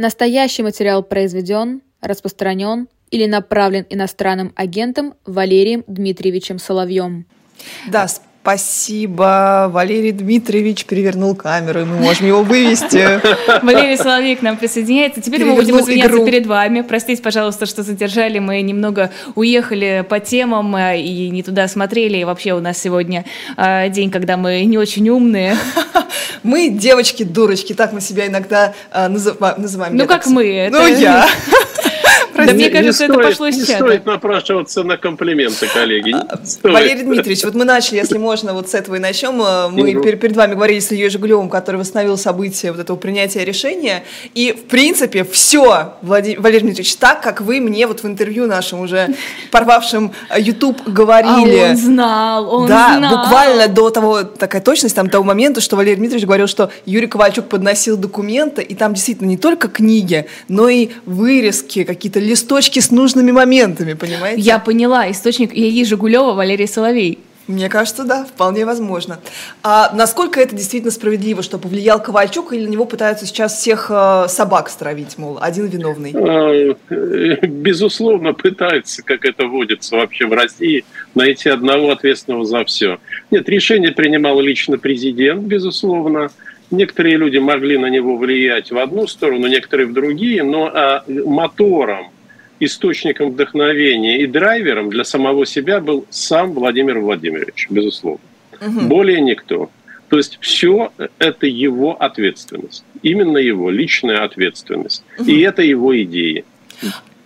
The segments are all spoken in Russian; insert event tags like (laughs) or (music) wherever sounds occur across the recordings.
Настоящий материал произведен, распространен или направлен иностранным агентом Валерием Дмитриевичем Соловьем. Да, Спасибо. Валерий Дмитриевич перевернул камеру, и мы можем его вывести. (laughs) Валерий Соловей к нам присоединяется. Теперь мы будем извиняться перед вами. Простите, пожалуйста, что задержали. Мы немного уехали по темам э, и не туда смотрели. И вообще у нас сегодня э, день, когда мы не очень умные. (laughs) Мы девочки-дурочки, так мы себя иногда э, называем. Ну, как мы. Ну, я. (laughs) Да мне кажется, это пошло из чата. Не стоит напрашиваться на комплименты, коллеги. Валерий Дмитриевич, вот мы начали, если можно, вот с этого и начнем. Э, мы перед вами говорили с Ильей Жигулевым, который восстановил события вот этого принятия решения. И, в принципе, все, Валерий Дмитриевич, так, как вы мне вот в интервью нашем уже порвавшем э, YouTube говорили. А он знал, он да, знал. Да, буквально до того, такая точность, там, того момента, что Валерий Дмитриевич говорил, что Юрий Ковальчук подносил документы, и там действительно не только книги, но и вырезки, какие-то листочки с нужными моментами, понимаете? Я поняла. Источник Ильи Жигулева, Валерий Соловей. Мне кажется, да, вполне возможно. А насколько это действительно справедливо, что повлиял Ковальчук, или на него пытаются сейчас всех э, собак стравить, мол, один виновный? А, безусловно, пытаются, как это водится вообще в России, найти одного ответственного за все. Нет, решение принимал лично президент, безусловно. Некоторые люди могли на него влиять в одну сторону, некоторые в другие, но а, мотором источником вдохновения и драйвером для самого себя был сам Владимир Владимирович, безусловно. Угу. Более никто. То есть все это его ответственность. Именно его личная ответственность. Угу. И это его идеи.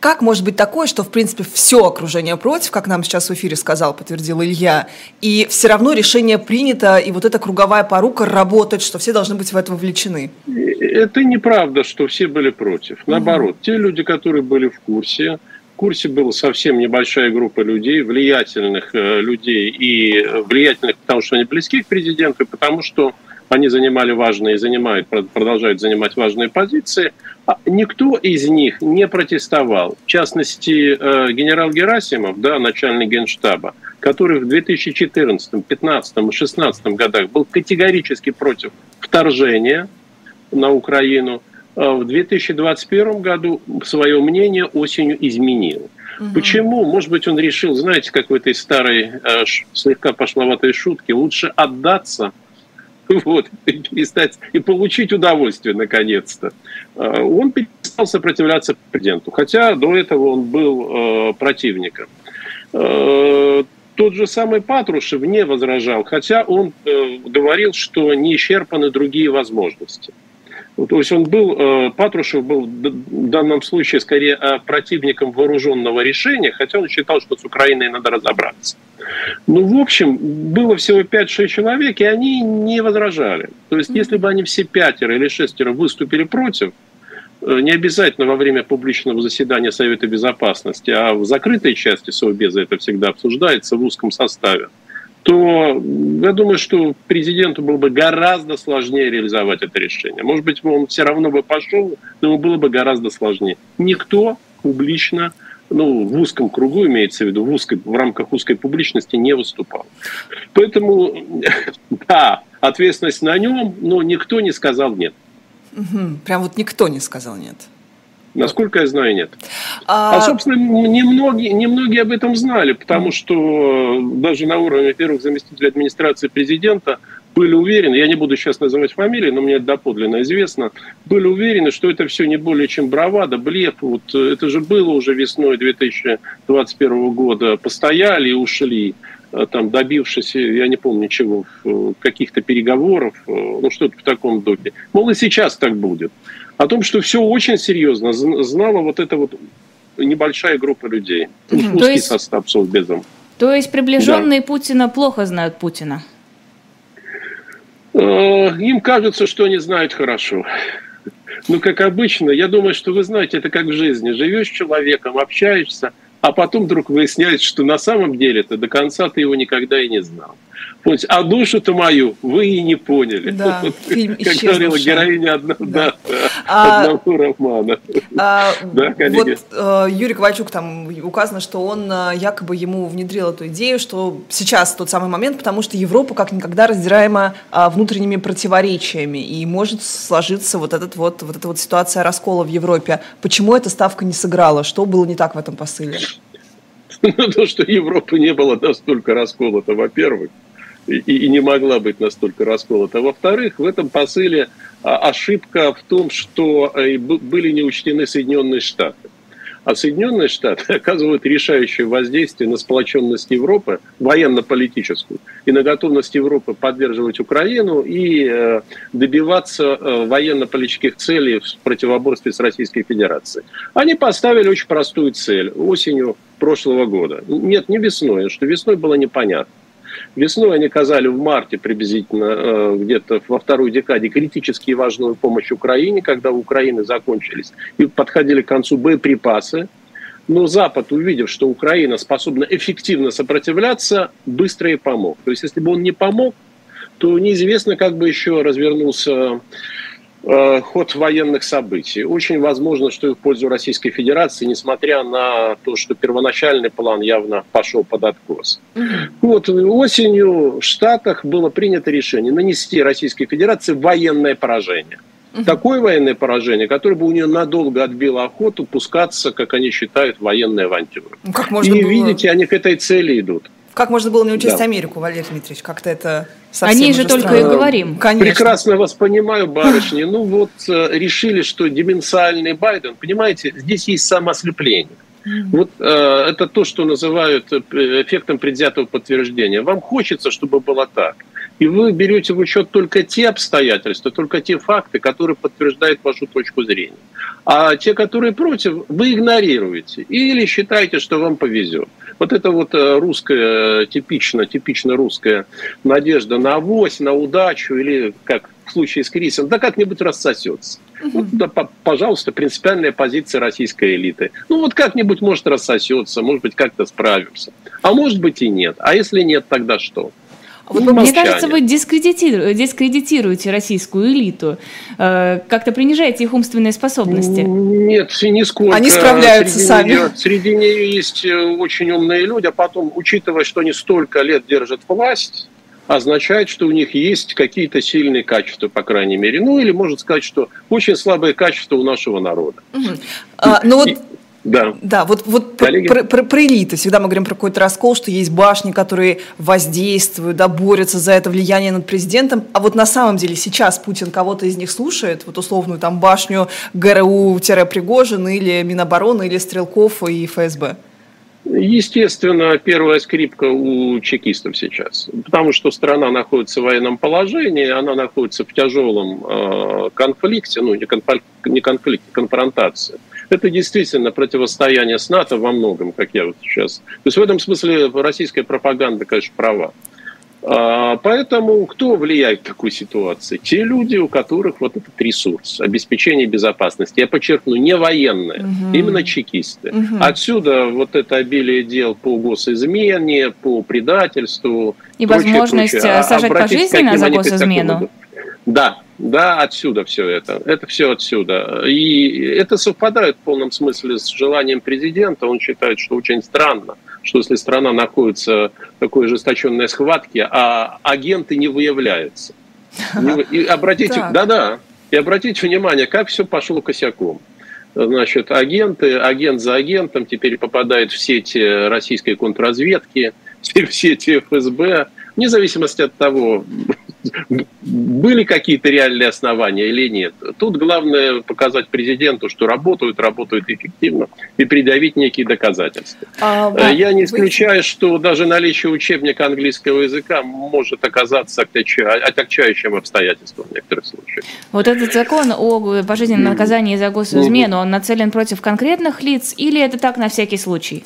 Как может быть такое, что, в принципе, все окружение против, как нам сейчас в эфире сказал, подтвердил Илья, и все равно решение принято, и вот эта круговая порука работает, что все должны быть в это вовлечены? Это неправда, что все были против. Наоборот, угу. те люди, которые были в курсе, в курсе была совсем небольшая группа людей, влиятельных э, людей и влиятельных, потому что они близки к президенту, потому что они занимали важные, занимают, продолжают занимать важные позиции. А никто из них не протестовал. В частности, э, генерал Герасимов, да, начальник генштаба, который в 2014, 2015 и 2016 годах был категорически против вторжения на Украину, э, в 2021 году свое мнение осенью изменил. Угу. Почему? Может быть, он решил, знаете, как в этой старой э, слегка пошловатой шутке, лучше отдаться – (laughs) вот, перестать и получить удовольствие наконец-то. А, он перестал сопротивляться президенту, хотя до этого он был э, противником. Э, тот же самый Патрушев не возражал, хотя он э, говорил, что не исчерпаны другие возможности. То есть он был, э, Патрушев был в данном случае скорее э, противником вооруженного решения, хотя он считал, что с Украиной надо разобраться. Ну, в общем, было всего 5-6 человек, и они не возражали. То есть если бы они все пятеро или шестеро выступили против, э, не обязательно во время публичного заседания Совета Безопасности, а в закрытой части Совбеза это всегда обсуждается в узком составе, то я думаю, что президенту было бы гораздо сложнее реализовать это решение. Может быть, он все равно бы пошел, но ему было бы гораздо сложнее. Никто публично, ну, в узком кругу, имеется в виду, в, узкой, в рамках узкой публичности не выступал. Поэтому, (laughs) да, ответственность на нем, но никто не сказал нет. Угу, прям вот никто не сказал нет. Насколько я знаю, нет. А, а собственно, немногие, немногие об этом знали, потому что даже на уровне первых заместителей администрации президента были уверены, я не буду сейчас называть фамилии, но мне это доподлинно известно, были уверены, что это все не более чем бравада, блеф. Вот это же было уже весной 2021 года. Постояли и ушли э, там добившись, я не помню чего, каких-то переговоров, э, ну что-то в таком духе. Мол, и сейчас так будет о том, что все очень серьезно знала вот эта вот небольшая группа людей. Узкий то есть, состав Совбезом. То есть приближенные да. Путина плохо знают Путина? Э, им кажется, что они знают хорошо. Ну, как обычно, я думаю, что вы знаете, это как в жизни. Живешь с человеком, общаешься, а потом вдруг выясняется, что на самом деле ты до конца ты его никогда и не знал. Помните, а душу-то мою вы и не поняли. Да, фильм Как говорила героиня одна. Да. Да, одного романа. А, да, коллеги? Вот э, Юрий Ковальчук, там указано, что он э, якобы ему внедрил эту идею, что сейчас тот самый момент, потому что Европа как никогда раздираема а, внутренними противоречиями, и может сложиться вот, этот вот, вот эта вот ситуация раскола в Европе. Почему эта ставка не сыграла? Что было не так в этом посыле? (laughs) Ну, то, что Европа не была настолько расколота, во-первых, и, и не могла быть настолько расколота. Во-вторых, в этом посыле а, ошибка в том, что э, были не учтены Соединенные Штаты. А Соединенные Штаты (laughs) оказывают решающее воздействие на сплоченность Европы, военно-политическую, и на готовность Европы поддерживать Украину и э, добиваться э, военно-политических целей в противоборстве с Российской Федерацией. Они поставили очень простую цель осенью прошлого года. Нет, не весной, что весной было непонятно. Весной они оказали в марте приблизительно, э, где-то во второй декаде, критически важную помощь Украине, когда у Украины закончились и подходили к концу боеприпасы. Но Запад, увидев, что Украина способна эффективно сопротивляться, быстро и помог. То есть, если бы он не помог, то неизвестно, как бы еще развернулся Э, ход военных событий. Очень возможно, что и в пользу Российской Федерации, несмотря на то, что первоначальный план явно пошел под откос. Вот осенью в Штатах было принято решение нанести Российской Федерации военное поражение. Такое военное поражение, которое бы у нее надолго отбило охоту пускаться, как они считают, в военные авантюры. Ну, как можно И было... видите, они к этой цели идут. Как можно было не учесть да. Америку, Валерий Дмитриевич? Как-то это совсем О ней же только странно. и говорим. Конечно. Прекрасно вас понимаю, барышни. Ну вот э, решили, что деменциальный Байден, понимаете, здесь есть самоослепление. Вот э, это то, что называют э, эффектом предвзятого подтверждения. Вам хочется, чтобы было так. И вы берете в учет только те обстоятельства, только те факты, которые подтверждают вашу точку зрения. А те, которые против, вы игнорируете. Или считаете, что вам повезет. Вот это вот э, русская, типично, типично русская надежда на авось, на удачу или, как в случае с кризисом, да как-нибудь рассосется. Вот, да, пожалуйста, принципиальная позиция российской элиты. Ну вот как-нибудь может рассосется, может быть как-то справимся. А может быть и нет. А если нет, тогда что? Вот, ну, мне кажется, вы дискредитируете, дискредитируете российскую элиту, э, как-то принижаете их умственные способности. Нет, нисколько. Они справляются среди сами. Нее, среди нее есть э, очень умные люди, а потом, учитывая, что они столько лет держат власть, означает, что у них есть какие-то сильные качества, по крайней мере. Ну, или можно сказать, что очень слабые качества у нашего народа. Угу. А, ну вот да. Да, вот, вот про, про, про, про элиты. Всегда мы говорим про какой-то раскол, что есть башни, которые воздействуют, да, борются за это влияние над президентом. А вот на самом деле сейчас Путин кого-то из них слушает, вот условную там башню ГРУ-Пригожин или Минобороны, или Стрелков и ФСБ? Естественно, первая скрипка у чекистов сейчас, потому что страна находится в военном положении, она находится в тяжелом э, конфликте, ну не, конфликт, не конфликте, конфронтации. Это действительно противостояние с НАТО во многом, как я вот сейчас. То есть в этом смысле российская пропаганда, конечно, права. А, поэтому кто влияет в такой ситуации? Те люди, у которых вот этот ресурс, обеспечение безопасности. Я подчеркну, не военные, угу. именно чекисты. Угу. Отсюда вот это обилие дел по госизмене, по предательству. И прочее, возможность прочее. А сажать пожизненно за госизмену. Да, да, отсюда все это. Это все отсюда. И это совпадает в полном смысле с желанием президента. Он считает, что очень странно, что если страна находится в такой ожесточенной схватке, а агенты не выявляются. И обратите, да-да, и обратите внимание, как все пошло косяком. Значит, агенты, агент за агентом теперь попадают в сети российской контрразведки, (laughs) в сети ФСБ, вне зависимости от того, были какие-то реальные основания или нет. Тут главное показать президенту, что работают, работают эффективно, и придавить некие доказательства. А, да, Я не исключаю, вы... что даже наличие учебника английского языка может оказаться отягчающим обстоятельством в некоторых случаях. Вот этот закон о пожизненном наказании за госизмену, он нацелен против конкретных лиц или это так на всякий случай?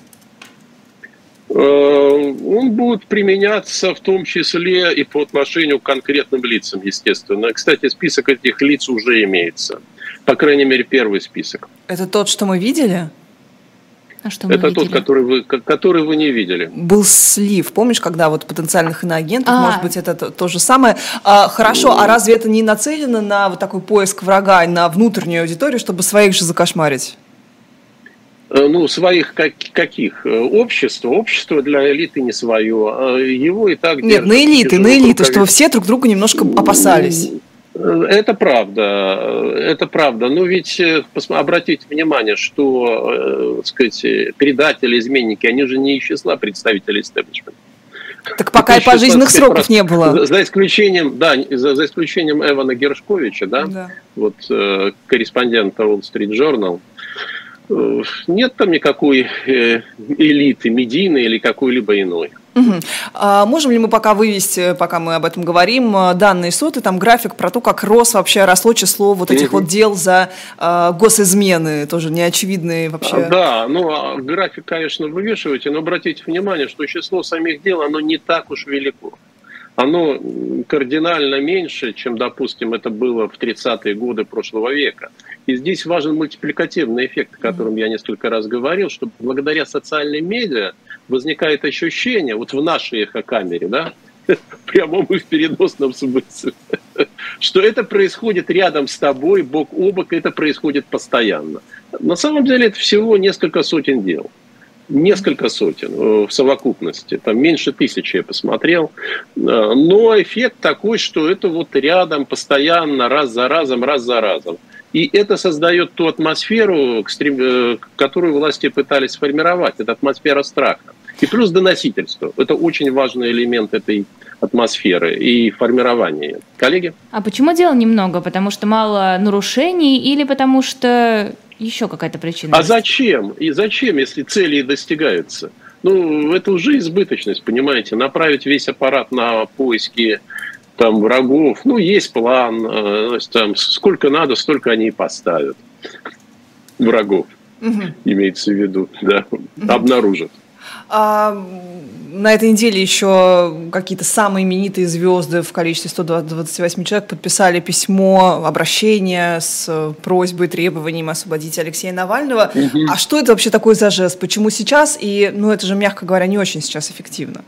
Э, он будет применяться в том числе и по отношению к конкретным лицам, естественно. Кстати, список этих лиц уже имеется. По крайней мере, первый список. Это тот, что мы видели? А что мы Это видели? тот, который вы, который вы не видели. Был слив. Помнишь, когда вот потенциальных иноагентов, а. может быть, это то, то же самое. А, хорошо, а разве это не нацелено на вот такой поиск врага, на внутреннюю аудиторию, чтобы своих же закошмарить? Э, ну, своих как, каких? Э, общество. Общество для элиты не свое. А его и так Нет, на элиты, на элиты, чтобы все друг друга немножко опасались. Э, это правда, это правда. Но ведь обратите внимание, что, так сказать, предатели, изменники, они же не из числа представителей истеблишмента. Так пока и пожизненных сроков не было. За, исключением, да, за, за исключением Эвана Гершковича, да, да. вот э, корреспондента Wall Street Journal, Э, нет там никакой э, элиты медийной или какой-либо иной. Угу. А можем ли мы пока вывести, пока мы об этом говорим, э, данные соты, там график про то, как рос вообще росло число вот этих угу. вот дел за э, госизмены, тоже неочевидные вообще. А, да, ну а график, конечно, вывешиваете, но обратите внимание, что число самих дел, оно не так уж велико оно кардинально меньше, чем, допустим, это было в 30-е годы прошлого века. И здесь важен мультипликативный эффект, о котором я несколько раз говорил, что благодаря социальным медиа возникает ощущение, вот в нашей эхокамере, да, (laughs) в прямом и в переносном смысле, (laughs) что это происходит рядом с тобой, бок о бок, это происходит постоянно. На самом деле это всего несколько сотен дел несколько сотен э, в совокупности, там меньше тысячи я посмотрел, э, но эффект такой, что это вот рядом постоянно, раз за разом, раз за разом. И это создает ту атмосферу, э, которую власти пытались сформировать, это атмосфера страха. И плюс доносительство. Это очень важный элемент этой атмосферы и формирования. Коллеги? А почему дел немного? Потому что мало нарушений или потому что еще какая-то причина. А есть? зачем? И зачем, если цели достигаются? Ну, это уже избыточность, понимаете, направить весь аппарат на поиски там врагов. Ну, есть план, э, там, сколько надо, столько они и поставят врагов, угу. имеется в виду, да, угу. обнаружат. А, на этой неделе еще какие-то самые именитые звезды в количестве 128 человек подписали письмо, обращение с просьбой, требованием освободить Алексея Навального. Угу. А что это вообще такое за жест? Почему сейчас? И, ну, это же, мягко говоря, не очень сейчас эффективно.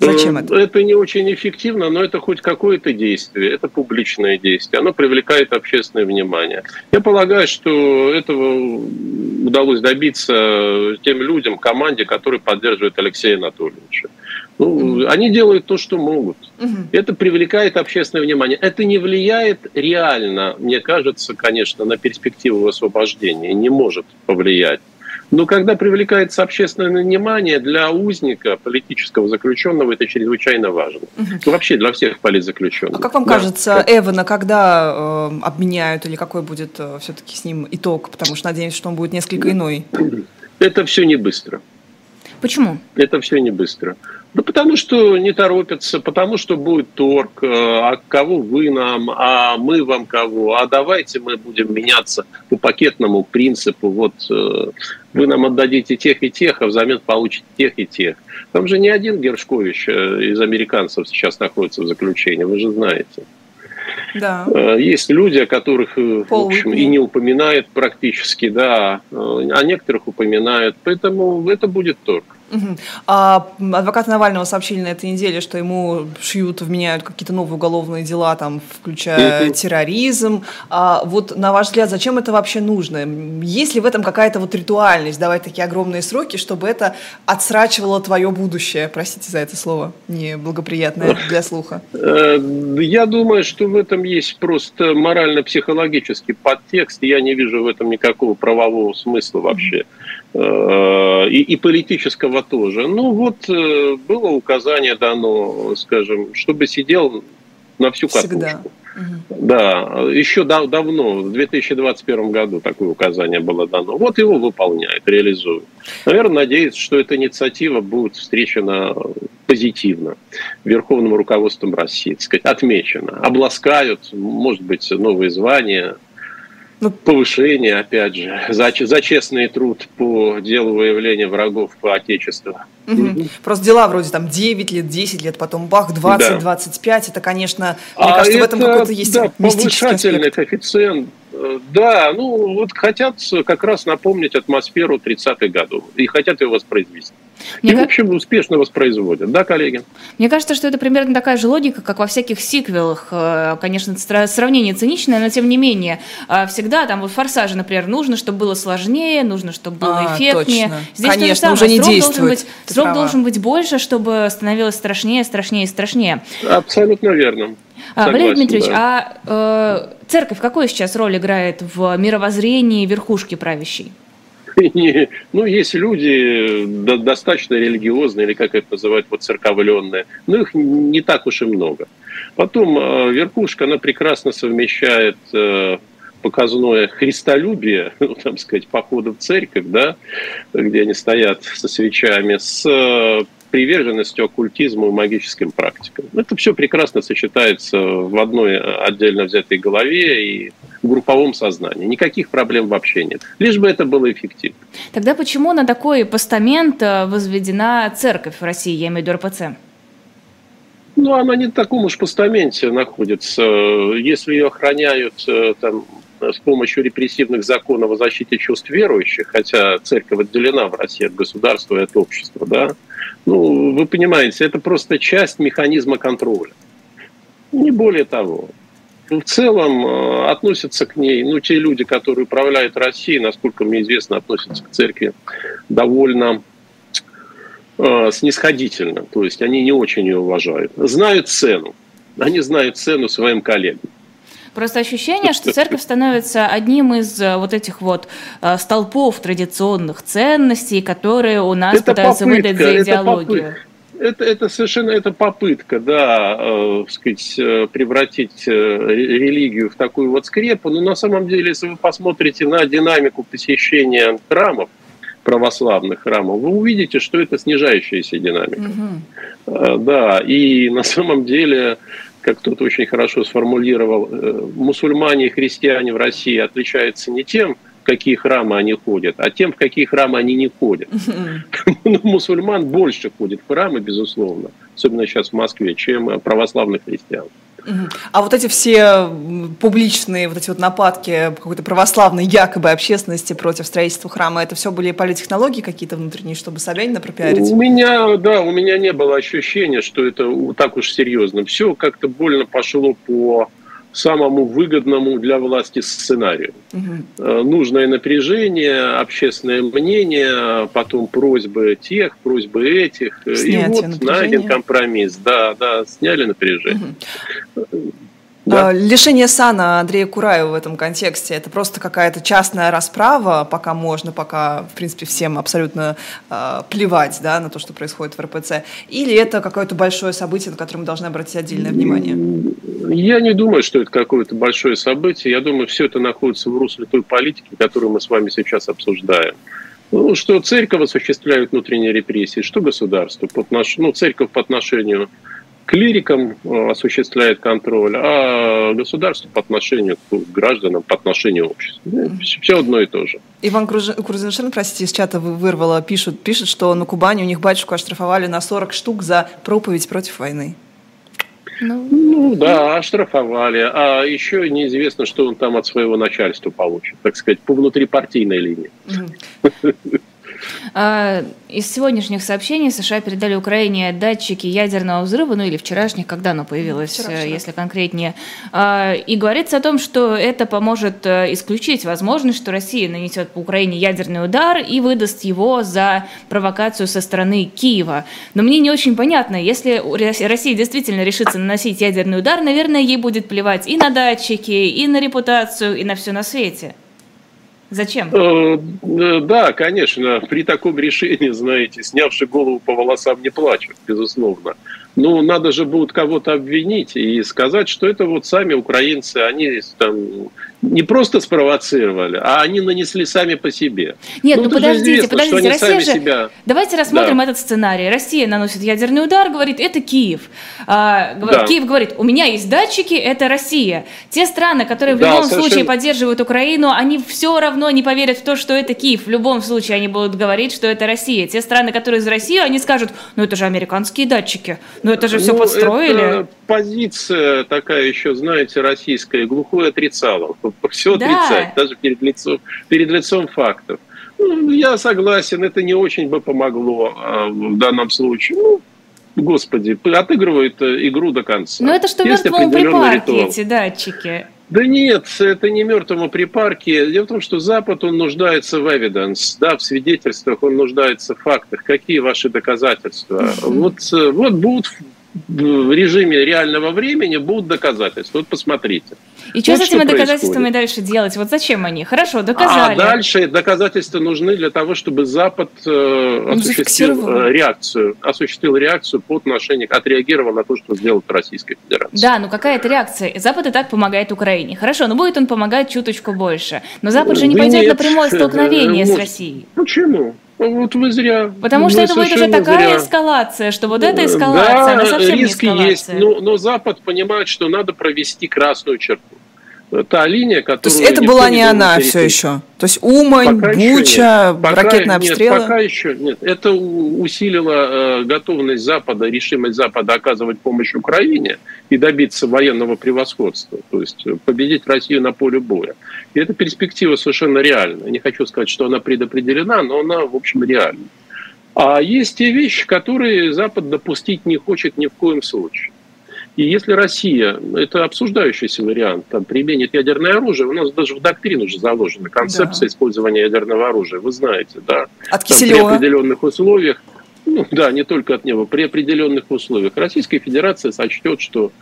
Зачем это? Это не очень эффективно, но это хоть какое-то действие, это публичное действие, оно привлекает общественное внимание. Я полагаю, что этого удалось добиться тем людям, команде, которые поддерживают Алексея Анатольевича. Ну, угу. Они делают то, что могут. Угу. Это привлекает общественное внимание. Это не влияет реально, мне кажется, конечно, на перспективу освобождения. Не может повлиять. Но когда привлекается общественное внимание, для узника, политического заключенного, это чрезвычайно важно. Угу. вообще для всех политзаключенных. А как вам да. кажется, Эвана когда э, обменяют или какой будет э, все-таки с ним итог? Потому что надеемся, что он будет несколько иной. Это все не быстро. Почему? Это все не быстро. Да потому что не торопятся, потому что будет торг, э, а кого вы нам, а мы вам кого, а давайте мы будем меняться по пакетному принципу, вот э, вы нам отдадите тех и тех, а взамен получите тех и тех. Там же не один Гершкович э, из американцев сейчас находится в заключении, вы же знаете. Да. Есть люди, о которых в общем, и не упоминают практически, да, а некоторых упоминают, поэтому это будет торг. Угу. А адвокаты Навального сообщили на этой неделе, что ему шьют, вменяют какие-то новые уголовные дела, там, включая терроризм. А вот на ваш взгляд, зачем это вообще нужно? Есть ли в этом какая-то вот ритуальность, давать такие огромные сроки, чтобы это отсрачивало твое будущее? Простите за это слово, неблагоприятное для слуха. Э, я думаю, что в этом есть просто морально-психологический подтекст. Я не вижу в этом никакого правового смысла вообще. И, и политического тоже. Ну вот э, было указание дано, скажем, чтобы сидел на всю катушку. Всегда. Да, еще дав давно, в 2021 году такое указание было дано. Вот его выполняет, реализует. Наверное, надеется, что эта инициатива будет встречена позитивно верховным руководством России, так сказать, отмечена. Обласкают, может быть, новые звания, ну, повышение, опять же, за, за честный труд по делу выявления врагов по Отечеству. Угу. Просто дела вроде там 9 лет, 10 лет, потом бах, 20, да. 25. Это, конечно, мне а кажется, это, в этом какой-то есть да, повышательный аспект. коэффициент. Да, ну вот хотят как раз напомнить атмосферу 30-х годов и хотят ее воспроизвести. Мне и, как... в общем, успешно воспроизводят. Да, коллеги? Мне кажется, что это примерно такая же логика, как во всяких сиквелах. Э, конечно, сравнение циничное, но тем не менее. Э, всегда там вот форсажи, например, нужно, чтобы было сложнее, нужно, чтобы было а, эффектнее. Точно. Здесь Конечно, уже не срок действует. Должен быть, срок права. должен быть больше, чтобы становилось страшнее, страшнее и страшнее. Абсолютно верно. А, Валерий Дмитриевич, да. а э, церковь какую сейчас роль играет в мировоззрении верхушки правящей? (laughs) Не, ну, есть люди да, достаточно религиозные, или как это называют, вот церковленные, но их не так уж и много. Потом э, верхушка, она прекрасно совмещает э, показное христолюбие, (laughs) ну, там сказать, походы в церковь, да, где они стоят со свечами, с э, приверженностью оккультизму и магическим практикам. Это все прекрасно сочетается в одной отдельно взятой голове и групповом сознании. Никаких проблем вообще нет. Лишь бы это было эффективно. Тогда почему на такой постамент э, возведена церковь в России, я имею в виду РПЦ? Ну, она не на таком уж постаменте находится. Если ее охраняют э, там, с помощью репрессивных законов о защите чувств верующих, хотя церковь отделена в России от государства и от общества, да, ну, вы понимаете, это просто часть механизма контроля. Не более того. В целом э, относятся к ней, ну, те люди, которые управляют Россией, насколько мне известно, относятся к церкви довольно э, снисходительно. То есть они не очень ее уважают. Знают цену. Они знают цену своим коллегам. Просто ощущение, что церковь становится одним из э, вот этих вот э, столпов традиционных ценностей, которые у нас это пытаются попытка, выдать за идеологию. Это, это совершенно это попытка, да, э, сказать, э, превратить религию в такую вот скрепу. Но на самом деле, если вы посмотрите на динамику посещения храмов, православных храмов, вы увидите, что это снижающаяся динамика. Угу. Да, и на самом деле как кто-то очень хорошо сформулировал, э, мусульмане и христиане в России отличаются не тем, в какие храмы они ходят, а тем, в какие храмы они не ходят. (laughs) Ну, мусульман больше ходит в храмы, безусловно, особенно сейчас в Москве, чем православных христиан. А вот эти все публичные вот эти вот нападки какой-то православной якобы общественности против строительства храма, это все были политтехнологии какие-то внутренние, чтобы Собянина пропиарить? У меня, да, у меня не было ощущения, что это так уж серьезно. Все как-то больно пошло по самому выгодному для власти сценарию. Угу. Нужное напряжение, общественное мнение, потом просьбы тех, просьбы этих. Снятие и вот напряжения. найден компромисс. Да, да, сняли напряжение. Угу. Да. А, лишение сана Андрея Кураева в этом контексте – это просто какая-то частная расправа, пока можно, пока, в принципе, всем абсолютно э, плевать да, на то, что происходит в РПЦ, или это какое-то большое событие, на которое мы должны обратить отдельное внимание? Я не думаю, что это какое-то большое событие. Я думаю, все это находится в русле той политики, которую мы с вами сейчас обсуждаем. Ну, что церковь осуществляет внутренние репрессии, что государство, по отнош... ну, церковь по отношению клирикам э, осуществляет контроль, а государство по отношению к гражданам, по отношению к обществу. Ну, все одно и то же. Иван Крузеншин, простите, из чата вырвала, пишут, пишет, что на Кубани у них батюшку оштрафовали на 40 штук за проповедь против войны. Ну, ну да, оштрафовали. А еще неизвестно, что он там от своего начальства получит, так сказать, по внутрипартийной линии. А, (laughs) из сегодняшних сообщений США передали Украине датчики ядерного взрыва, ну или вчерашних, когда оно появилось, вчера, вчера. если конкретнее. А, и говорится о том, что это поможет э, исключить возможность, что Россия нанесет по Украине ядерный удар и выдаст его за провокацию со стороны Киева. Но мне не очень понятно, если Россия действительно решится наносить ядерный удар, наверное, ей будет плевать и на датчики, и на репутацию, и на все на свете. Зачем? Э, э, да, конечно. При таком решении, знаете, снявший голову по волосам не плачут, безусловно. ну, надо же будет кого-то обвинить и сказать, что это вот сами украинцы, они там не просто спровоцировали, а они нанесли сами по себе. Нет, ну, ну подождите, известно, подождите, Россия же... Себя... Давайте рассмотрим да. этот сценарий. Россия наносит ядерный удар, говорит, это Киев. А, да. Киев говорит, у меня есть датчики, это Россия. Те страны, которые в да, любом совершенно... случае поддерживают Украину, они все равно не поверят в то, что это Киев. В любом случае они будут говорить, что это Россия. Те страны, которые за Россию, они скажут, ну это же американские датчики, ну это же все ну, подстроили. Это позиция такая еще, знаете, российская, глухое отрицало все да. отрицать, даже перед лицом, перед лицом фактов. Ну, я согласен, это не очень бы помогло а, в данном случае. Ну, господи, отыгрывает э, игру до конца. Но это что мертвому припарки, эти датчики. Да нет, это не мертвому припарке. Дело в том, что Запад, он нуждается в evidence, да, в свидетельствах, он нуждается в фактах. Какие ваши доказательства? Вот, э, вот будут в режиме реального времени будут доказательства. Вот посмотрите. И что вот с этими что доказательствами дальше делать? Вот зачем они? Хорошо, доказали. А дальше доказательства нужны для того, чтобы Запад э, осуществил э, реакцию, осуществил реакцию по отношению, отреагировал на то, что сделала Российская Федерация. Да, ну какая это реакция? Запад и так помогает Украине. Хорошо, но будет он помогать чуточку больше. Но Запад же не Вы пойдет нет, на прямое (laughs) столкновение э, с Россией. Почему? Вот вы зря. Потому что это будет уже такая зря. эскалация, что вот эта эскалация, да, она совсем риски не эскалация. есть, но, но Запад понимает, что надо провести красную черту та линия, которая... То есть это была не, не она все еще? То есть Умань, пока Буча, пока, ракетные обстрелы? Нет, пока еще нет. Это усилило э, готовность Запада, решимость Запада оказывать помощь Украине и добиться военного превосходства, то есть победить Россию на поле боя. И эта перспектива совершенно реальна. Не хочу сказать, что она предопределена, но она, в общем, реальна. А есть те вещи, которые Запад допустить не хочет ни в коем случае. И если Россия, это обсуждающийся вариант, там, применит ядерное оружие, у нас даже в доктрину уже заложена концепция да. использования ядерного оружия, вы знаете, да. От там, При определенных условиях, ну, да, не только от него, при определенных условиях Российская Федерация сочтет, что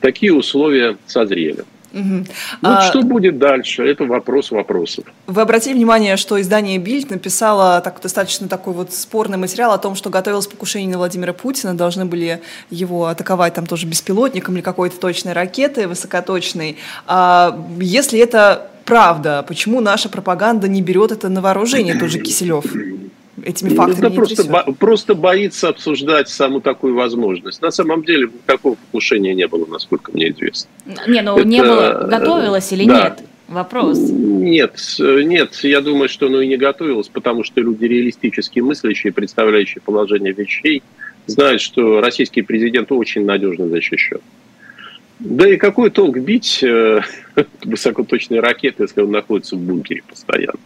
такие условия созрели. Угу. Вот а, что будет дальше, это вопрос вопросов. Вы обратили внимание, что издание «Бильд» написало так, достаточно такой вот спорный материал о том, что готовилось покушение на Владимира Путина, должны были его атаковать там тоже беспилотником или какой-то точной ракетой высокоточной. А, если это правда, почему наша пропаганда не берет это на вооружение, тот же Киселев? Этими фактами да просто, бо, просто боится обсуждать саму такую возможность. На самом деле такого покушения не было, насколько мне известно. Не, ну Это, не было, готовилось или да. нет? Вопрос. Нет, нет, я думаю, что оно и не готовилось, потому что люди реалистически мыслящие, представляющие положение вещей, знают, что российский президент очень надежно защищен. Да и какой толк бить э, (laughs) высокоточные ракеты, если он находится в бункере постоянно?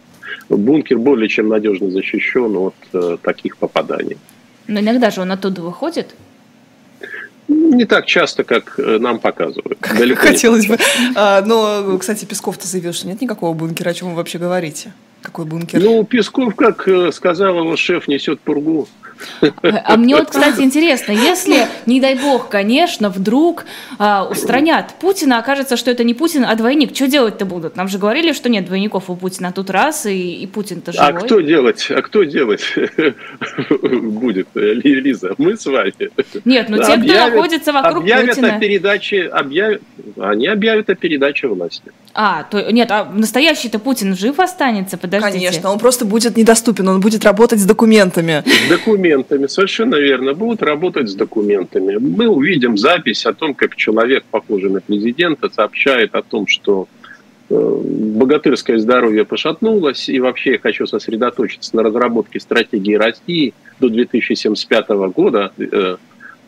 Бункер более чем надежно защищен от э, таких попаданий. Но иногда же он оттуда выходит? Не так часто, как э, нам показывают. Далеко Хотелось бы. А, но, кстати, Песков-то заявил, что нет никакого бункера. О чем вы вообще говорите? Какой бункер? Ну, Песков, как э, сказал его шеф, несет пургу. А мне вот, кстати, интересно, если, не дай бог, конечно, вдруг а, устранят Путина, окажется, что это не Путин, а двойник, что делать-то будут? Нам же говорили, что нет двойников у Путина, а тут раз, и, и Путин-то живой. А кто делать? А кто делать (laughs) будет, Лиза? Мы с вами. Нет, ну те, кто находится вокруг объявят Путина. О передаче, объявят, они объявят о передаче власти. А, то, нет, а настоящий-то Путин жив останется? Подождите. Конечно, он просто будет недоступен, он будет работать с документами. С документами, совершенно верно. Будут работать с документами. Мы увидим запись о том, как человек, похожий на президента, сообщает о том, что э, богатырское здоровье пошатнулось, и вообще я хочу сосредоточиться на разработке стратегии России до 2075 года, э,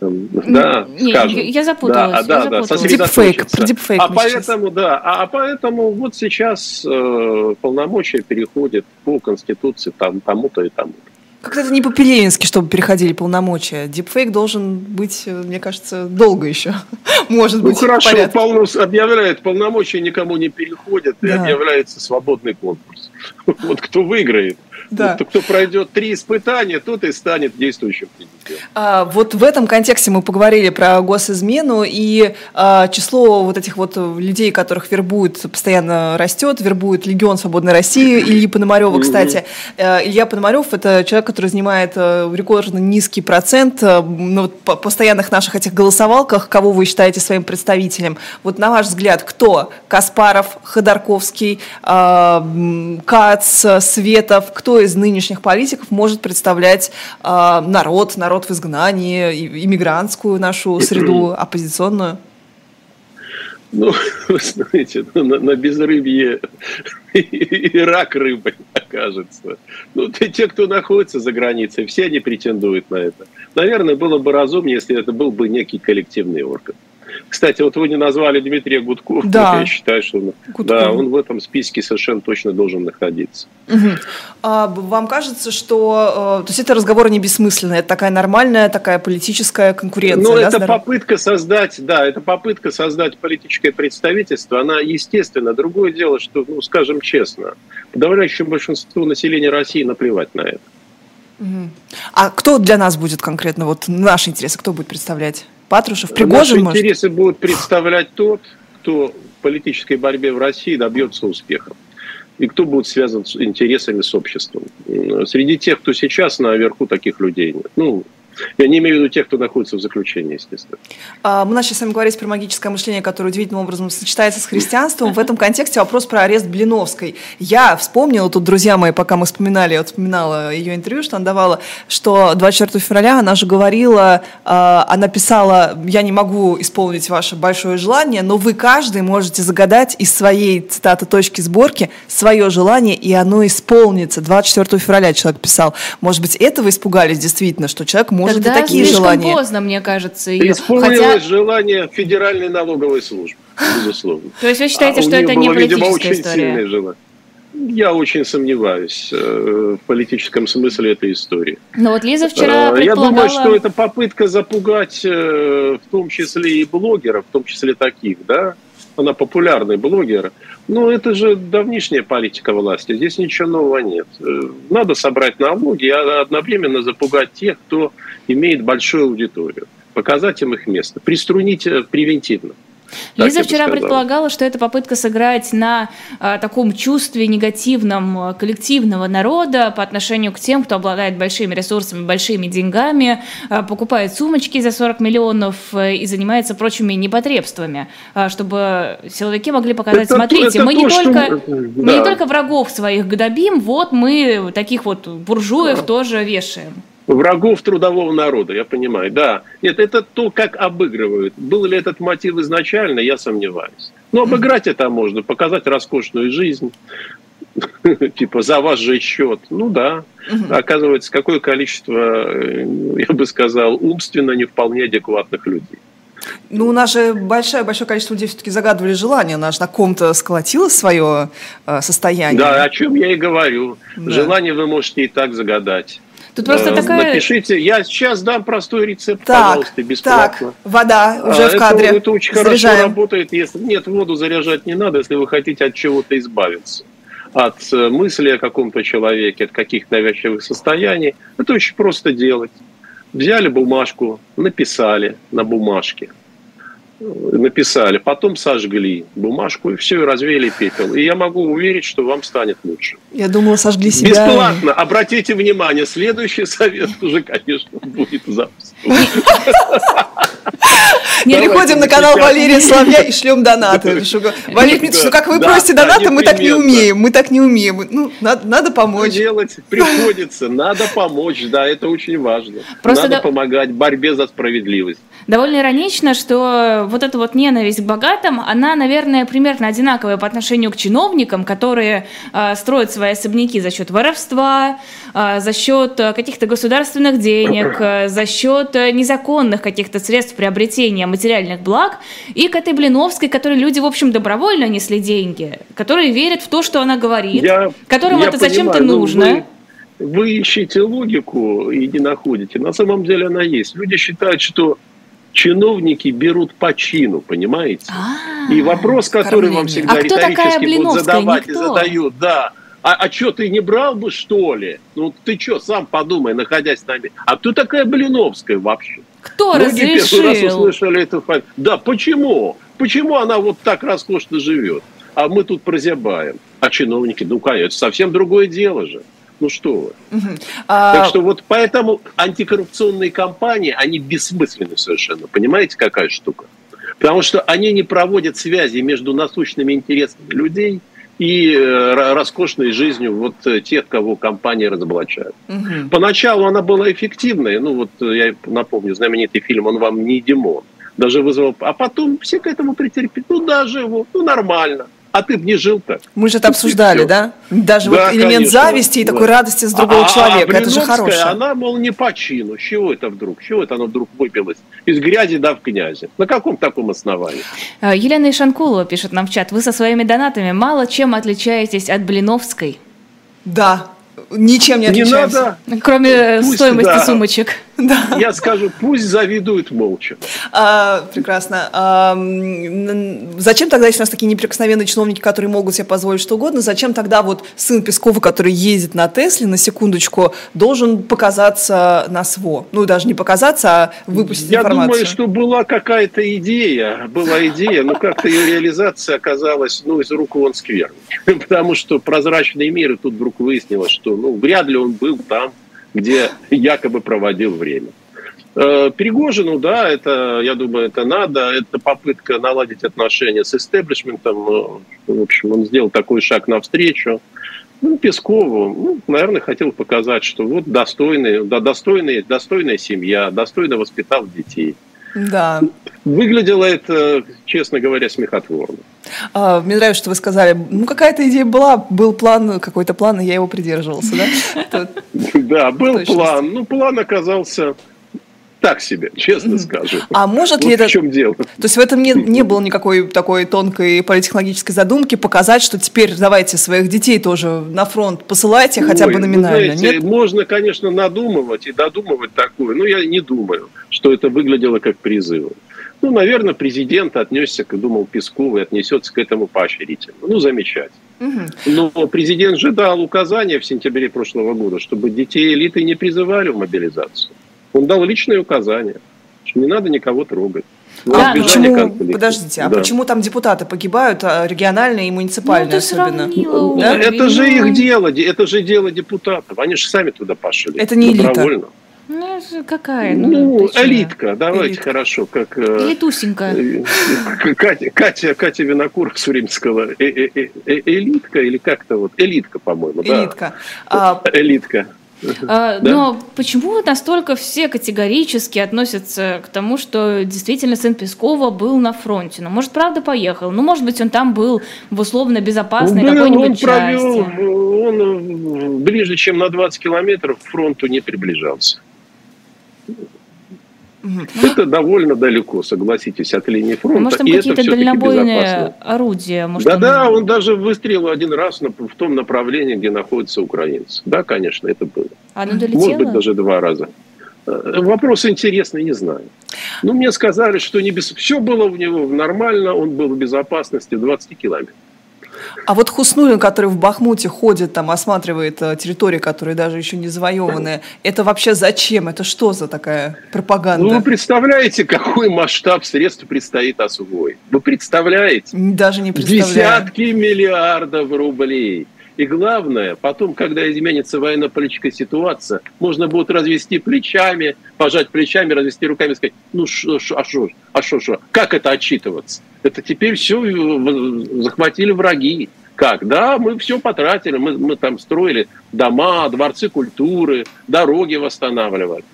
да, не, скажем. Я запуталась. Да, я да, запуталась. да, дипфейк, про дипфейк а поэтому, да, а, а поэтому вот сейчас э, полномочия переходят по Конституции там, тому-то и тому-то. Как-то это не по-пелевински, чтобы переходили полномочия. Дипфейк должен быть, э, мне кажется, долго еще. (laughs) Может ну, быть, хорошо, полно, объявляет полномочия, никому не переходят, да. и объявляется свободный конкурс. (laughs) Вот кто выиграет, Да. Вот, кто пройдет три испытания, тот и станет действующим президентом. А, вот в этом контексте мы поговорили про госизмену, и а, число вот этих вот людей, которых вербуют, постоянно растет, вербует Легион Свободной России (coughs) Ильи Пономарева, кстати. А, Илья Пономарев – это человек, который занимает рекордно низкий процент ну, по постоянных наших этих голосовалках, кого вы считаете своим представителем. Вот на ваш взгляд, кто? Каспаров, Ходорковский, Кац, Светов, кто из нынешних политиков может представлять э, народ, народ в изгнании, иммигрантскую нашу среду, оппозиционную? Ну, (laughs) вы знаете, ну, на, на безрыбье (laughs) и рак рыбы окажется. Ну, те, кто находится за границей, все они претендуют на это. Наверное, было бы разумнее, если это был бы некий коллективный орган. Кстати, вот вы не назвали Дмитрия Гудкова, да. я считаю, что он, да, он в этом списке совершенно точно должен находиться. Угу. А, вам кажется, что э, то есть это разговор не бессмысленный, это такая нормальная, такая политическая конкуренция? Ну, да, это здоров... попытка создать, да, это попытка создать политическое представительство, она естественно. Другое дело, что, ну, скажем честно, подавляющему большинству населения России наплевать на это. Угу. А кто для нас будет конкретно, вот наши интересы, кто будет представлять? Патрушев, Пригожин, Наши может? интересы будут представлять тот, кто в политической борьбе в России добьется успеха. И кто будет связан с интересами с обществом. Среди тех, кто сейчас наверху, таких людей нет. Ну, я не имею в виду тех, кто находится в заключении, естественно. А, мы начали с вами говорить про магическое мышление, которое удивительным образом сочетается с христианством. В этом контексте вопрос про арест Блиновской. Я вспомнила, тут, друзья мои, пока мы вспоминали, я вот вспоминала ее интервью, что она давала, что 24 февраля она же говорила, а, она писала, я не могу исполнить ваше большое желание, но вы каждый можете загадать из своей, цитаты, точки сборки свое желание, и оно исполнится. 24 февраля человек писал. Может быть, этого испугались действительно, что человек может может, Тогда и такие слишком желания. поздно, мне кажется. Ее. Исполнилось Хотя... желание Федеральной налоговой службы, безусловно. То есть вы считаете, а что это не было, политическая видимо, очень история? Сильное желание. Я очень сомневаюсь э, в политическом смысле этой истории. Но вот Лиза вчера предполагала... Я думаю, что это попытка запугать э, в том числе и блогеров, в том числе таких, да, она популярный блогер. Но это же давнишняя политика власти, здесь ничего нового нет. Э, надо собрать налоги, а одновременно запугать тех, кто имеет большую аудиторию, показать им их место, приструнить э, Лиза вчера предполагала, что это попытка сыграть на а, таком чувстве негативном а, коллективного народа по отношению к тем, кто обладает большими ресурсами, большими деньгами, а, покупает сумочки за 40 миллионов а, и занимается прочими непотребствами, а, чтобы силовики могли показать, это, смотрите, это мы, то, не только, что... мы не только врагов своих гнобим, вот мы таких вот буржуев да. тоже вешаем врагов трудового народа, я понимаю, да. Нет, это то, как обыгрывают. Был ли этот мотив изначально, я сомневаюсь. Но обыграть это можно, показать роскошную жизнь, (laughs) типа за ваш же счет. Ну да, оказывается, какое количество, э, я бы сказал, умственно не вполне адекватных людей. Ну, у нас же большое, большое количество людей все-таки загадывали желание, наш на ком-то сколотило свое э, состояние. Да, о чем я и говорю. Да. Желание вы можете и так загадать. Тут просто э, такая... Напишите, я сейчас дам простой рецепт, так, пожалуйста, бесплатно. Так, вода уже а, в кадре. Это, это очень Заряжаем. хорошо работает. Если нет, воду заряжать не надо, если вы хотите от чего-то избавиться. От э, мысли о каком-то человеке, от каких-то навязчивых состояний. Это очень просто делать. Взяли бумажку, написали на бумажке – написали, потом сожгли бумажку и все, и развеяли пепел. И я могу уверить, что вам станет лучше. Я думала, сожгли себя. Бесплатно. Обратите внимание, следующий совет (laughs) уже, конечно, будет запуск. Переходим на канал Валерия Славья и шлем донаты. (laughs) Валерий Дмитриевич, ну как вы просите донаты, мы так не умеем. Мы так не умеем. Ну, надо помочь. Делать приходится. Надо помочь, да, это очень важно. Надо помогать борьбе за справедливость довольно иронично, что вот эта вот ненависть к богатым, она, наверное, примерно одинаковая по отношению к чиновникам, которые э, строят свои особняки за счет воровства, э, за счет каких-то государственных денег, за счет незаконных каких-то средств приобретения материальных благ, и к этой Блиновской, которой люди, в общем, добровольно несли деньги, которые верят в то, что она говорит, я, которым я это зачем-то ну, нужно. Вы вы ищете логику и не находите. На самом деле она есть. Люди считают, что чиновники берут по чину, понимаете? А-а-а, и вопрос, который вам всегда а риторически будут задавать Никто. и задают, да, А, а что, ты не брал бы, что ли? Ну, ты что, сам подумай, находясь с нами. А кто такая Блиновская вообще? Кто Многие разрешил? первый раз услышали эту фамилию. Да, почему? Почему она вот так роскошно живет? А мы тут прозябаем. А чиновники, ну, конечно, совсем другое дело же. Ну что вы. Угу. А... Так что вот поэтому антикоррупционные кампании, они бессмысленны совершенно. Понимаете, какая штука? Потому что они не проводят связи между насущными интересами людей – и э, роскошной жизнью вот э, тех, кого компании разоблачают. Угу. Поначалу она была эффективной, ну вот э, я напомню, знаменитый фильм «Он вам не Димон», даже вызвал, а потом все к этому претерпели, ну даже вот, ну нормально а ты бы не жил так. Мы же это обсуждали, да? Даже да, вот элемент конечно, зависти и да. такой радости с другого а, человека, а это же хорошее. она, мол, не по чину. Чего это вдруг? Чего это она вдруг выпилась? Из грязи да в князе. На каком таком основании? А, Елена Ишанкулова пишет нам в чат. Вы со своими донатами мало чем отличаетесь от Блиновской. Да, Ничем не отличаемся. Не надо. Кроме Пусть, стоимости да. сумочек. (laughs) Да. Я скажу, пусть завидуют молча. А, прекрасно. А, зачем тогда, если у нас такие неприкосновенные чиновники, которые могут себе позволить что угодно, зачем тогда вот сын Пескова, который ездит на Тесле, на секундочку, должен показаться на СВО? Ну, даже не показаться, а выпустить Я информацию. Я думаю, что была какая-то идея, была идея, но как-то ее реализация оказалась, ну, из рук вон скверной. (laughs) Потому что прозрачный мир, и тут вдруг выяснилось, что, ну, вряд ли он был там, где якобы проводил время. Э, Пригожину, да, это, я думаю, это надо. Это попытка наладить отношения с истеблишментом. Э, в общем, он сделал такой шаг навстречу. Ну, Пескову, ну, наверное, хотел показать, что вот достойный, да, достойный, достойная семья, достойно воспитал детей. Да. Выглядело это, честно говоря, смехотворно. А, мне нравится, что вы сказали, ну какая-то идея была, был план, какой-то план, и я его придерживался, да? Да, был план. Ну, план оказался так себе, честно скажу. А может вот ли это... в чем дело. То есть в этом не, не (laughs) было никакой такой тонкой политтехнологической задумки показать, что теперь давайте своих детей тоже на фронт посылайте, Ой, хотя бы номинально, знаете, нет? Можно, конечно, надумывать и додумывать такое, но я не думаю, что это выглядело как призыв. Ну, наверное, президент отнесся, как думал Песков, и отнесется к этому поощрительно. Ну, замечательно. Но президент же дал указание в сентябре прошлого года, чтобы детей элиты не призывали в мобилизацию. Он дал личные указания, что не надо никого трогать. А почему, конфликта. подождите, а да. почему там депутаты погибают, а региональные и муниципальные ну, особенно? Сравнила, да? Это же их дело, это же дело депутатов. Они же сами туда пошли. Это не элита. Ну, какая? Ну, ну элитка, давайте элитка. хорошо, как... Э, Элитусенька. Катя, Катя, Катя Винокур э, э, э, э, элитка или как-то вот, элитка, по-моему, элитка. да. А... Элитка. (laughs) А, да? Но почему настолько все категорически относятся к тому, что действительно сын Пескова был на фронте? Ну, может, правда поехал? Ну, может быть, он там был в условно безопасной ну, какой-нибудь он провел, части. Он ближе, чем на 20 километров к фронту не приближался. (laughs) Это довольно далеко, согласитесь, от линии фронта. Может, там какие-то дальнобойные орудия? Да-да, он... он даже выстрелил один раз в том направлении, где находятся украинцы. Да, конечно, это было. А оно долетело? Может быть, даже два раза. Э, вопрос интересный, не знаю. Ну, мне сказали, что не без... все было у него нормально, он был в безопасности 20 километров. А вот Хуснулин, который в Бахмуте ходит, там осматривает э, территории, которые даже еще не завоеваны, это вообще зачем? Это что за такая пропаганда? Ну, вы представляете, какой масштаб средств предстоит освоить? Вы представляете? Даже не представляю. Десятки миллиардов рублей. И главное, потом, когда изменится военно-политическая ситуация, можно будет развести плечами, пожать плечами, развести руками и сказать, ну шо, шо, а что, а что, что, как это отчитываться? Это теперь все захватили враги. Как? Да, мы все потратили, мы, мы там строили дома, дворцы культуры, дороги восстанавливали.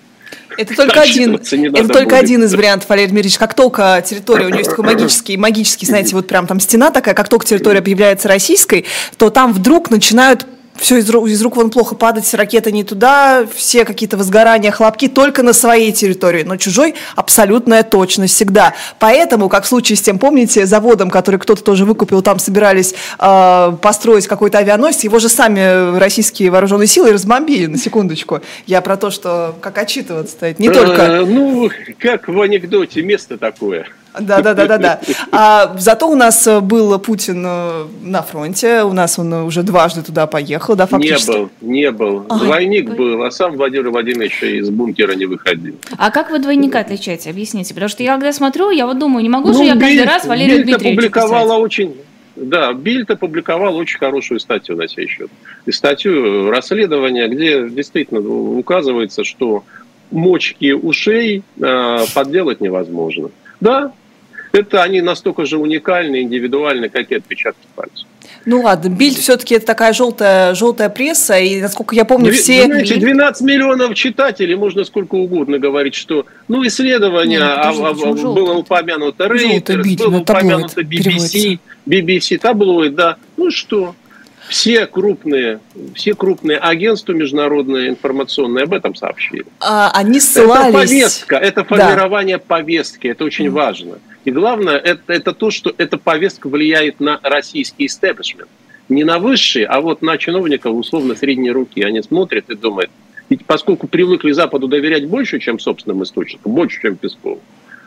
Это только один, это только один из вариантов, Валерий Дмитриевич. Как только территория, у нее есть такой магический, магический, знаете, вот прям там стена такая, как только территория объявляется российской, то там вдруг начинают все из рук, из рук вон плохо падать, ракета не туда, все какие-то возгорания, хлопки только на своей территории, но чужой абсолютная точность всегда. Поэтому, как в случае с тем, помните, заводом, который кто-то тоже выкупил, там собирались э, построить какой-то авианосец, его же сами российские вооруженные силы разбомбили, на секундочку. Я про то, что как отчитываться стоит, не только... Э, ну, как в анекдоте, место такое – Да, да, да, да, да. А зато у нас был Путин э, на фронте, у нас он уже дважды туда поехал, да, фактически. Не был, не был. Ага. Двойник был, а сам Владимир Владимирович из бункера не выходил. А как вы двойника отличаете? Объясните. Потому что я когда смотрю, я вот думаю, не могу ну, же я каждый раз Валерию Дмитриевичу публиковала очень да, Бильд опубликовал очень хорошую статью на сей счет. И статью расследования, где действительно указывается, что мочки ушей э, подделать невозможно. Да, это они настолько же уникальны, индивидуальны, как и отпечатки пальцев. Ну ладно, Бильд все-таки это такая желтая, желтая пресса, и насколько я помню, все... Знаете, 12 миллионов читателей, можно сколько угодно говорить, что, ну, исследование, Нет, а, а, было упомянуто Reuters, было упомянуто BBC, BBC таблоид, да, ну что, все крупные, все крупные агентства международные информационные об этом сообщили. А, они ссылались... Это повестка, это формирование да. повестки, это очень mm. важно. И главное, это, это то, что эта повестка влияет на российский истеблишмент. Не на высшие, а вот на чиновников условно средней руки. Они смотрят и думают, ведь поскольку привыкли Западу доверять больше, чем собственным источникам, больше, чем Пескову,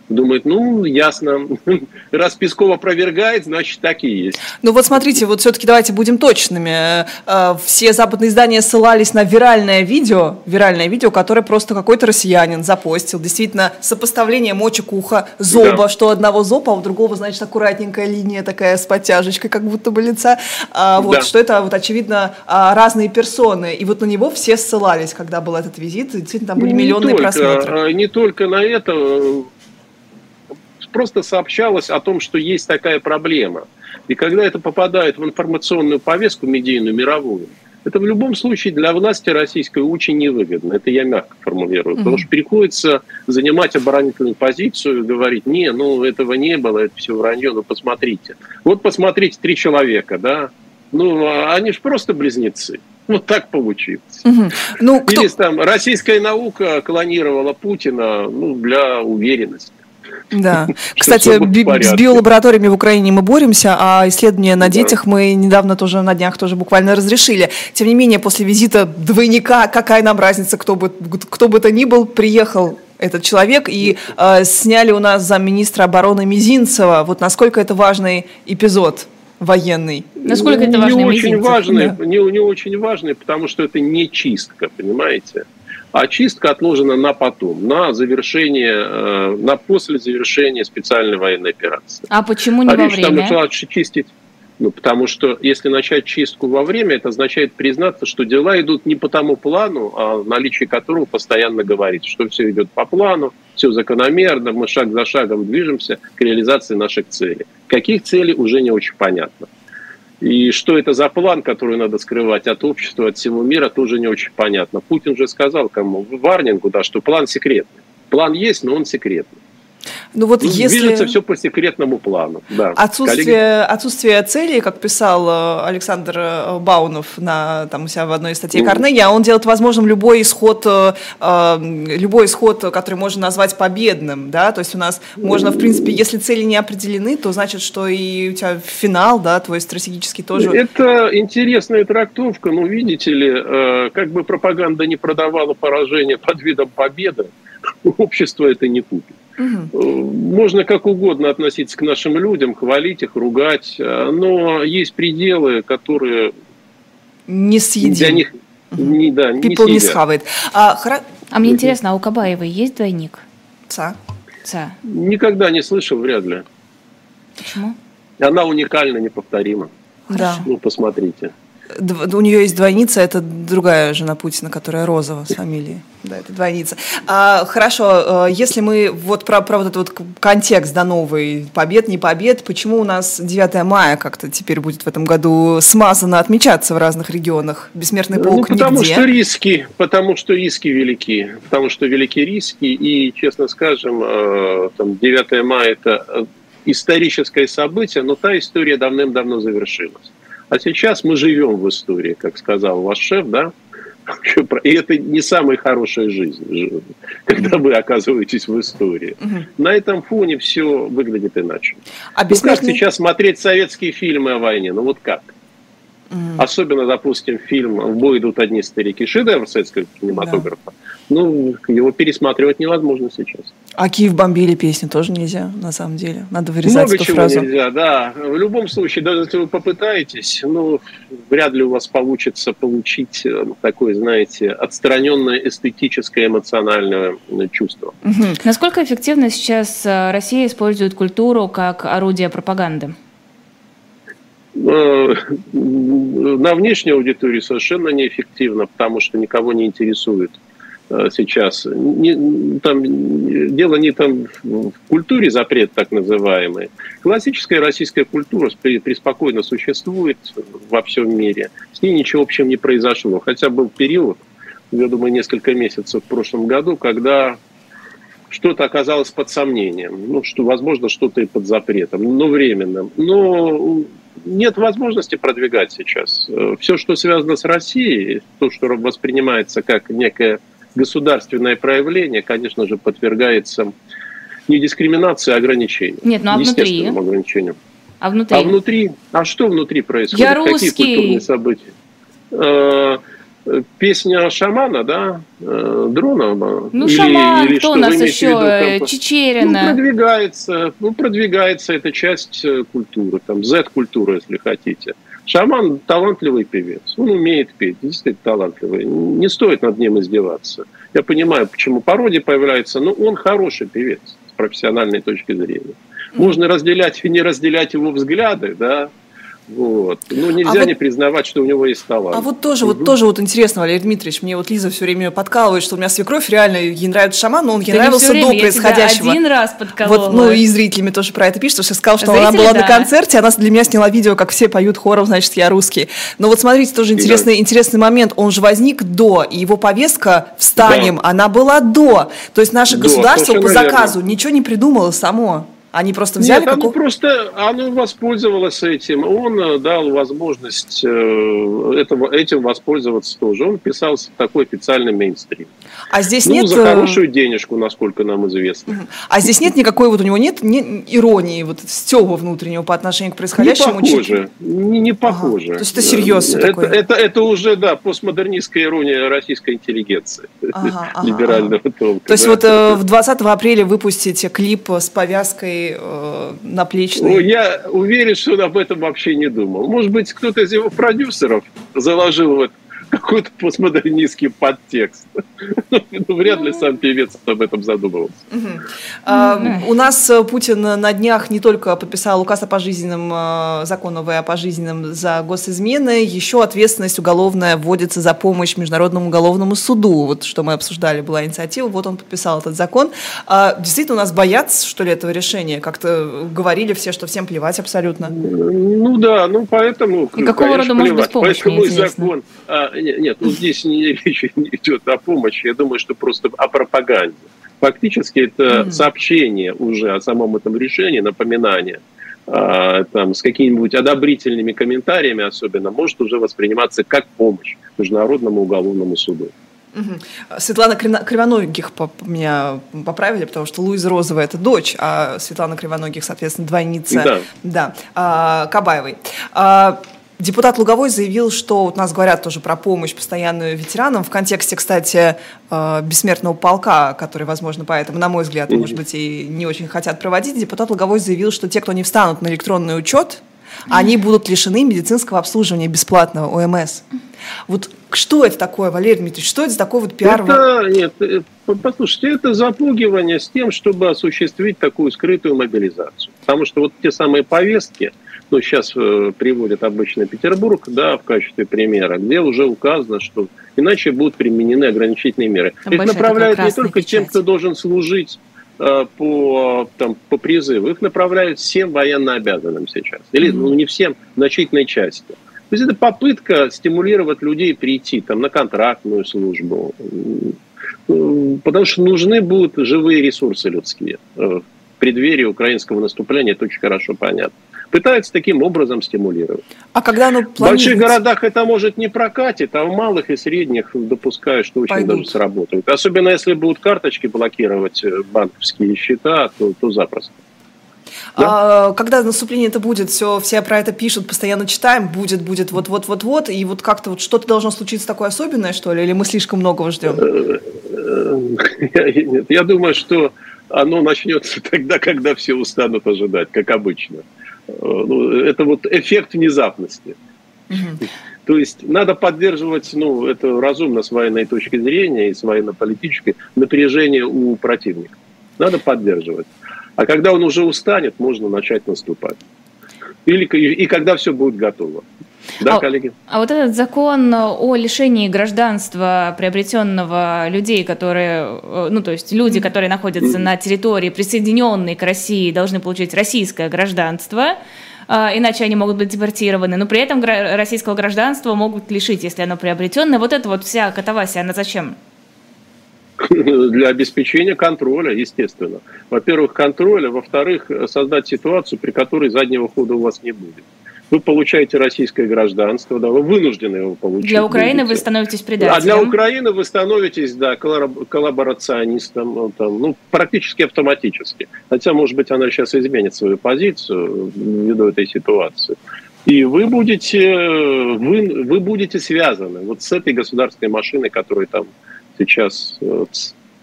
думает, ну, ясно, (laughs) раз Песков опровергает, значит, так и есть. Ну вот смотрите, вот все-таки давайте будем точными. Э, все западные издания ссылались на виральное видео, виральное видео, которое просто какой-то россиянин запостил. Действительно, сопоставление мочек уха, зоба, да. что одного зоба, а у другого, значит, аккуратненькая линия такая с подтяжечкой, как будто бы лица. А, вот, да. Что это, вот, очевидно, а, разные персоны. И вот на него все ссылались, когда был этот визит. Действительно, там были ну, миллионные просмотры. А, не только на это просто сообщалось о том, что есть такая проблема. И когда это попадает в информационную повестку медийную, мировую, это в любом случае для власти российской очень невыгодно. Это я мягко формулирую. Потому что приходится занимать оборонительную позицию, говорить, не, ну этого не было, это все вранье, ну посмотрите. Вот посмотрите, три человека, да, ну а они же просто близнецы. Вот так получилось. Угу. Ну, кто... Или там российская наука клонировала Путина ну, для уверенности. Да. (laughs) Кстати, с биолабораториями в Украине мы боремся, а исследования на детях мы недавно тоже на днях тоже буквально разрешили. Тем не менее, после визита двойника, какая нам разница, кто бы, кто бы то ни был, приехал этот человек, и э, сняли у нас замминистра обороны Мизинцева. Вот насколько это важный эпизод военный. Насколько это важный не очень важный, да. не, не очень важный, потому что это не чистка, понимаете? А чистка отложена на потом, на завершение, э, на после завершения специальной военной операции. А почему не а во время? Там начала чистить. Ну, потому что если начать чистку во время, это означает признаться, что дела идут не по тому плану, а наличие которого постоянно говорит, что все идет по плану, все закономерно, мы шаг за шагом движемся к реализации наших целей. Каких целей уже не очень понятно. И что это за план, который надо скрывать от общества, от всего мира, тоже не очень понятно. Путин же сказал кому, Варнингу, да, что план секретный. План есть, но он секретный. Ну вот если... Движется все по секретному плану. Да. Отсутствие, отсутствие цели, как писал э, Александр э, Баунов на, там, у себя в одной mm. Карнеги, а он делает возможным любой исход, э, любой исход, который можно назвать победным. Да? То есть у нас можно, в принципе, если цели не определены, то значит, что и у тебя финал, да, твой стратегический тоже... Это интересная трактовка, но видите ли, как бы пропаганда не продавала поражение под видом победы, (laughs) общество это не купит. Угу. Можно как угодно относиться к нашим людям, хвалить их, ругать, э, но есть пределы, которые не съедим. Для них не, да, People не, не схавает. А, хра... а мне интересно, а у Кабаевой есть двойник? Ца. Ца. Никогда не слышал, вряд ли. Почему? Она уникальна, неповторима. Да. Ну, посмотрите. У нее есть двойница, это другая жена Путина, которая Розова с фамилией. Да, это двойница. А, хорошо, э, если мы вот про, про вот этот вот контекст, да, новый, побед, не побед, почему у нас 9 мая как-то теперь будет в этом году смазано отмечаться в разных регионах? Бессмертный ну, полк ну, потому нигде. что риски, потому что риски велики, потому что велики риски, и, честно скажем, э, там, 9 мая это э, историческое событие, но та история давным-давно завершилась. А сейчас мы живем в истории, как сказал ваш шеф, да, и это не самая хорошая жизнь, когда вы оказываетесь в истории. Угу. На этом фоне все выглядит иначе. А ну, как сейчас смотреть советские фильмы о войне? Ну вот как? Особенно, допустим, фильм «В бой идут одни старики» шедевр советского кинематографа. Да. Ну, его пересматривать невозможно сейчас. А Киев бомбили песни тоже нельзя, на самом деле. Надо вырезать Много эту чего фразу. нельзя, да. В любом случае, даже если вы попытаетесь, ну, вряд ли у вас получится получить э, такое, знаете, отстраненное эстетическое эмоциональное э, чувство. Угу. Насколько эффективно сейчас э, Россия использует культуру как орудие пропаганды? На внешней аудитории совершенно неэффективно, потому что никого не интересует Э, сейчас. Не, там, дело не там в культуре запрет так называемый. Классическая российская культура преспокойно существует во всем мире. С ней ничего общего не произошло. Хотя был период, я думаю, несколько месяцев в прошлом году, когда что-то оказалось под сомнением. Ну, что, возможно, что-то и под запретом, но временным. Но нет возможности продвигать сейчас. Э, Все, что связано с Россией, то, что воспринимается как некая государственное проявление, конечно же, подвергается не дискриминации, а ограничению. Нет, ну а внутри? ограничению. А внутри? А внутри? А что внутри происходит? Я русский. Какие культурные события? Э, песня шамана, да, э, Дронова. Ну, или, шаман, или кто у нас еще? Чечерина. Ну, продвигается, ну, продвигается эта часть э, культуры, там, Z-культура, если хотите. Шаман талантливый певец, он умеет петь, действительно талантливый. Не стоит над ним издеваться. Я понимаю, почему пародия появляется, но он хороший певец с профессиональной точки зрения. Можно разделять и не разделять его взгляды, да, вот. Ну, нельзя а не вот, признавать, что у него есть талант. А вот тоже, угу. вот тоже вот интересно, Валерий Дмитриевич, мне вот Лиза все время подкалывает, что у меня свекровь реально, ей нравится шаман, но он ей Ты нравился время, до происходящего. один раз подколола. Вот, ну и зрителями тоже про это пишут, что сказал, что Зрители, она была да. на концерте, она для меня сняла видео, как все поют хором, значит, я русский. Но вот смотрите, тоже интересный, да. интересный момент, он же возник до, и его повестка «Встанем», да. она была до. То есть наше до, государство по заказу верно. ничего не придумало само. Они просто взяли... Нет, оно просто оно воспользовалось этим. Он э, дал возможность э, этого, этим воспользоваться тоже. Он писался в такой официальный мейнстрим. А здесь ну, нет... за э, хорошую денежку, насколько нам известно. А здесь нет никакой вот у него нет не, иронии, вот стёба внутреннего по отношению к происходящему? Не похоже. Не, не похоже. Ага. То есть это серьезно это, такое? Это, это уже, да, постмодернистская ирония российской интеллигенции. Ага, (laughs) ага, либерального ага. толка. То есть да. вот э, в 20 апреля выпустите клип с повязкой э, наплечной. Ну, я уверен, что он об этом вообще не думал. Может быть, кто-то из его продюсеров заложил вот какой-то постмодернистский подтекст. Ну, вряд ли сам певец об этом задумывался. У нас э, Путин на днях не только подписал указ о пожизненном, э, закон о пожизненном за госизмены, еще ответственность уголовная вводится за помощь Международному уголовному суду. Вот что мы обсуждали, была инициатива, вот он подписал этот закон. А действительно, у нас боятся, что ли, этого решения? Как-то говорили все, что всем плевать абсолютно. Ну да, ну поэтому... И какого рода может быть помощь, Поэтому закон, а, нет, нет, ну здесь не, речь (laughs) не идет о помощи, я думаю, что просто о пропаганде. Фактически это mm-hmm. сообщение уже о самом этом решении, напоминание а, там, с какими-нибудь одобрительными комментариями особенно, может уже восприниматься как помощь Международному уголовному суду. Угу. Светлана Кривоногих меня поправили, потому что Луиза Розова это дочь, а Светлана Кривоногих, соответственно, двойница да. Да, а, Кабаевой. А, Депутат Луговой заявил, что вот нас говорят тоже про помощь постоянную ветеранам в контексте, кстати, э, бессмертного полка, который, возможно, поэтому, на мой взгляд, может быть, и не очень хотят проводить. Депутат Луговой заявил, что те, кто не встанут на электронный учет, они будут лишены медицинского обслуживания бесплатного ОМС. Вот что это такое, Валерий Дмитриевич? Что это такое вот пиар? Это, нет, э, послушайте, это запугивание с тем, чтобы осуществить такую скрытую мобилизацию. Потому что вот те самые повестки – ну, сейчас э, приводят обычно Петербург, да, в качестве примера, где уже указано, что иначе будут применены ограничительные меры. Их направляют не только печать. тем, кто должен служить э, по, там, по призыву, их направляют всем военно обязанным сейчас. Или, mm-hmm. ну, не всем, значительной части. То есть это попытка стимулировать людей прийти там, на контрактную службу, потому что нужны будут живые ресурсы людские. Э, в преддверии украинского наступления это очень хорошо понятно пытаются таким образом стимулировать. А когда оно В больших городах это может не прокатит, а в малых и средних допускаю, что очень Пойдут. даже сработают. Особенно если будут карточки блокировать э, банковские счета, то, то запросто. Да? А, когда наступление это будет, все, все про это пишут, постоянно читаем, будет, будет, вот, вот, вот, вот, и вот как-то вот что-то должно случиться такое особенное, что ли, или мы слишком многого ждем? Нет, (laughs) я думаю, что оно начнется (laughs) тогда, когда все устанут ожидать, как обычно. Ну, это вот эффект внезапности. Угу. То есть надо поддерживать, ну, это разумно с военной точки зрения и с военно-политической, напряжение у противника. Надо поддерживать. А когда он уже устанет, можно начать наступать. Или, и когда все будет готово. Да, а, коллеги? А вот этот закон о лишении гражданства приобретенного людей, которые, э, ну то есть люди, которые находятся mm-hmm. на территории, присоединенной к России, должны получить российское гражданство, а, иначе они могут быть депортированы, но при этом российского гражданства могут лишить, если оно приобретенное. Вот эта вот вся катавасия, она зачем? (laughs) Для обеспечения контроля, естественно. Во-первых, контроля, во-вторых, создать ситуацию, при которой заднего хода у вас не будет вы получаете российское гражданство, да, вы вынуждены его получить. Для Украины будете. вы становитесь предателем. А для Украины вы становитесь, да, коллаборационистом, ну, там, ну, практически автоматически. Хотя, может быть, она сейчас изменит свою позицию ввиду этой ситуации. И вы будете, вы, вы будете связаны вот с этой государственной машиной, которая там сейчас вот,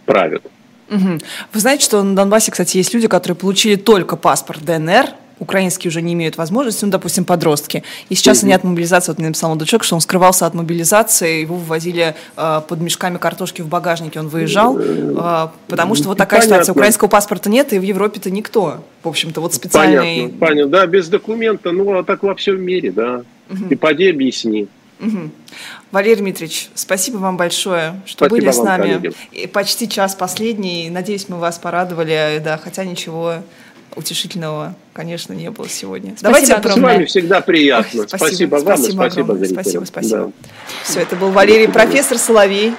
правит. Угу. Вы знаете, что на Донбассе, кстати, есть люди, которые получили только паспорт ДНР, украинские уже не имеют возможности, ну, допустим, подростки. И сейчас mm-hmm. они от мобилизации, вот мне написал молодой человек, что он скрывался от мобилизации, его вывозили э, под мешками картошки в багажнике, он выезжал, э, потому что вот такая Понятно. ситуация. Украинского паспорта нет, и в Европе-то никто. В общем-то, вот специальный... Понятно, понятно. Да, без документа, ну, а так во всем мире, да. Угу. И поди объясни. Угу. Валерий Дмитриевич, спасибо вам большое, что спасибо были с нами. Вам, почти час последний. Надеюсь, мы вас порадовали, да, хотя ничего утешительного, конечно, не было сегодня. Спасибо Давайте огромное. С вами всегда приятно. Ой, спасибо, спасибо вам спасибо, спасибо огромное. Спасибо, спасибо. Да. Все, это был Валерий, профессор Соловей.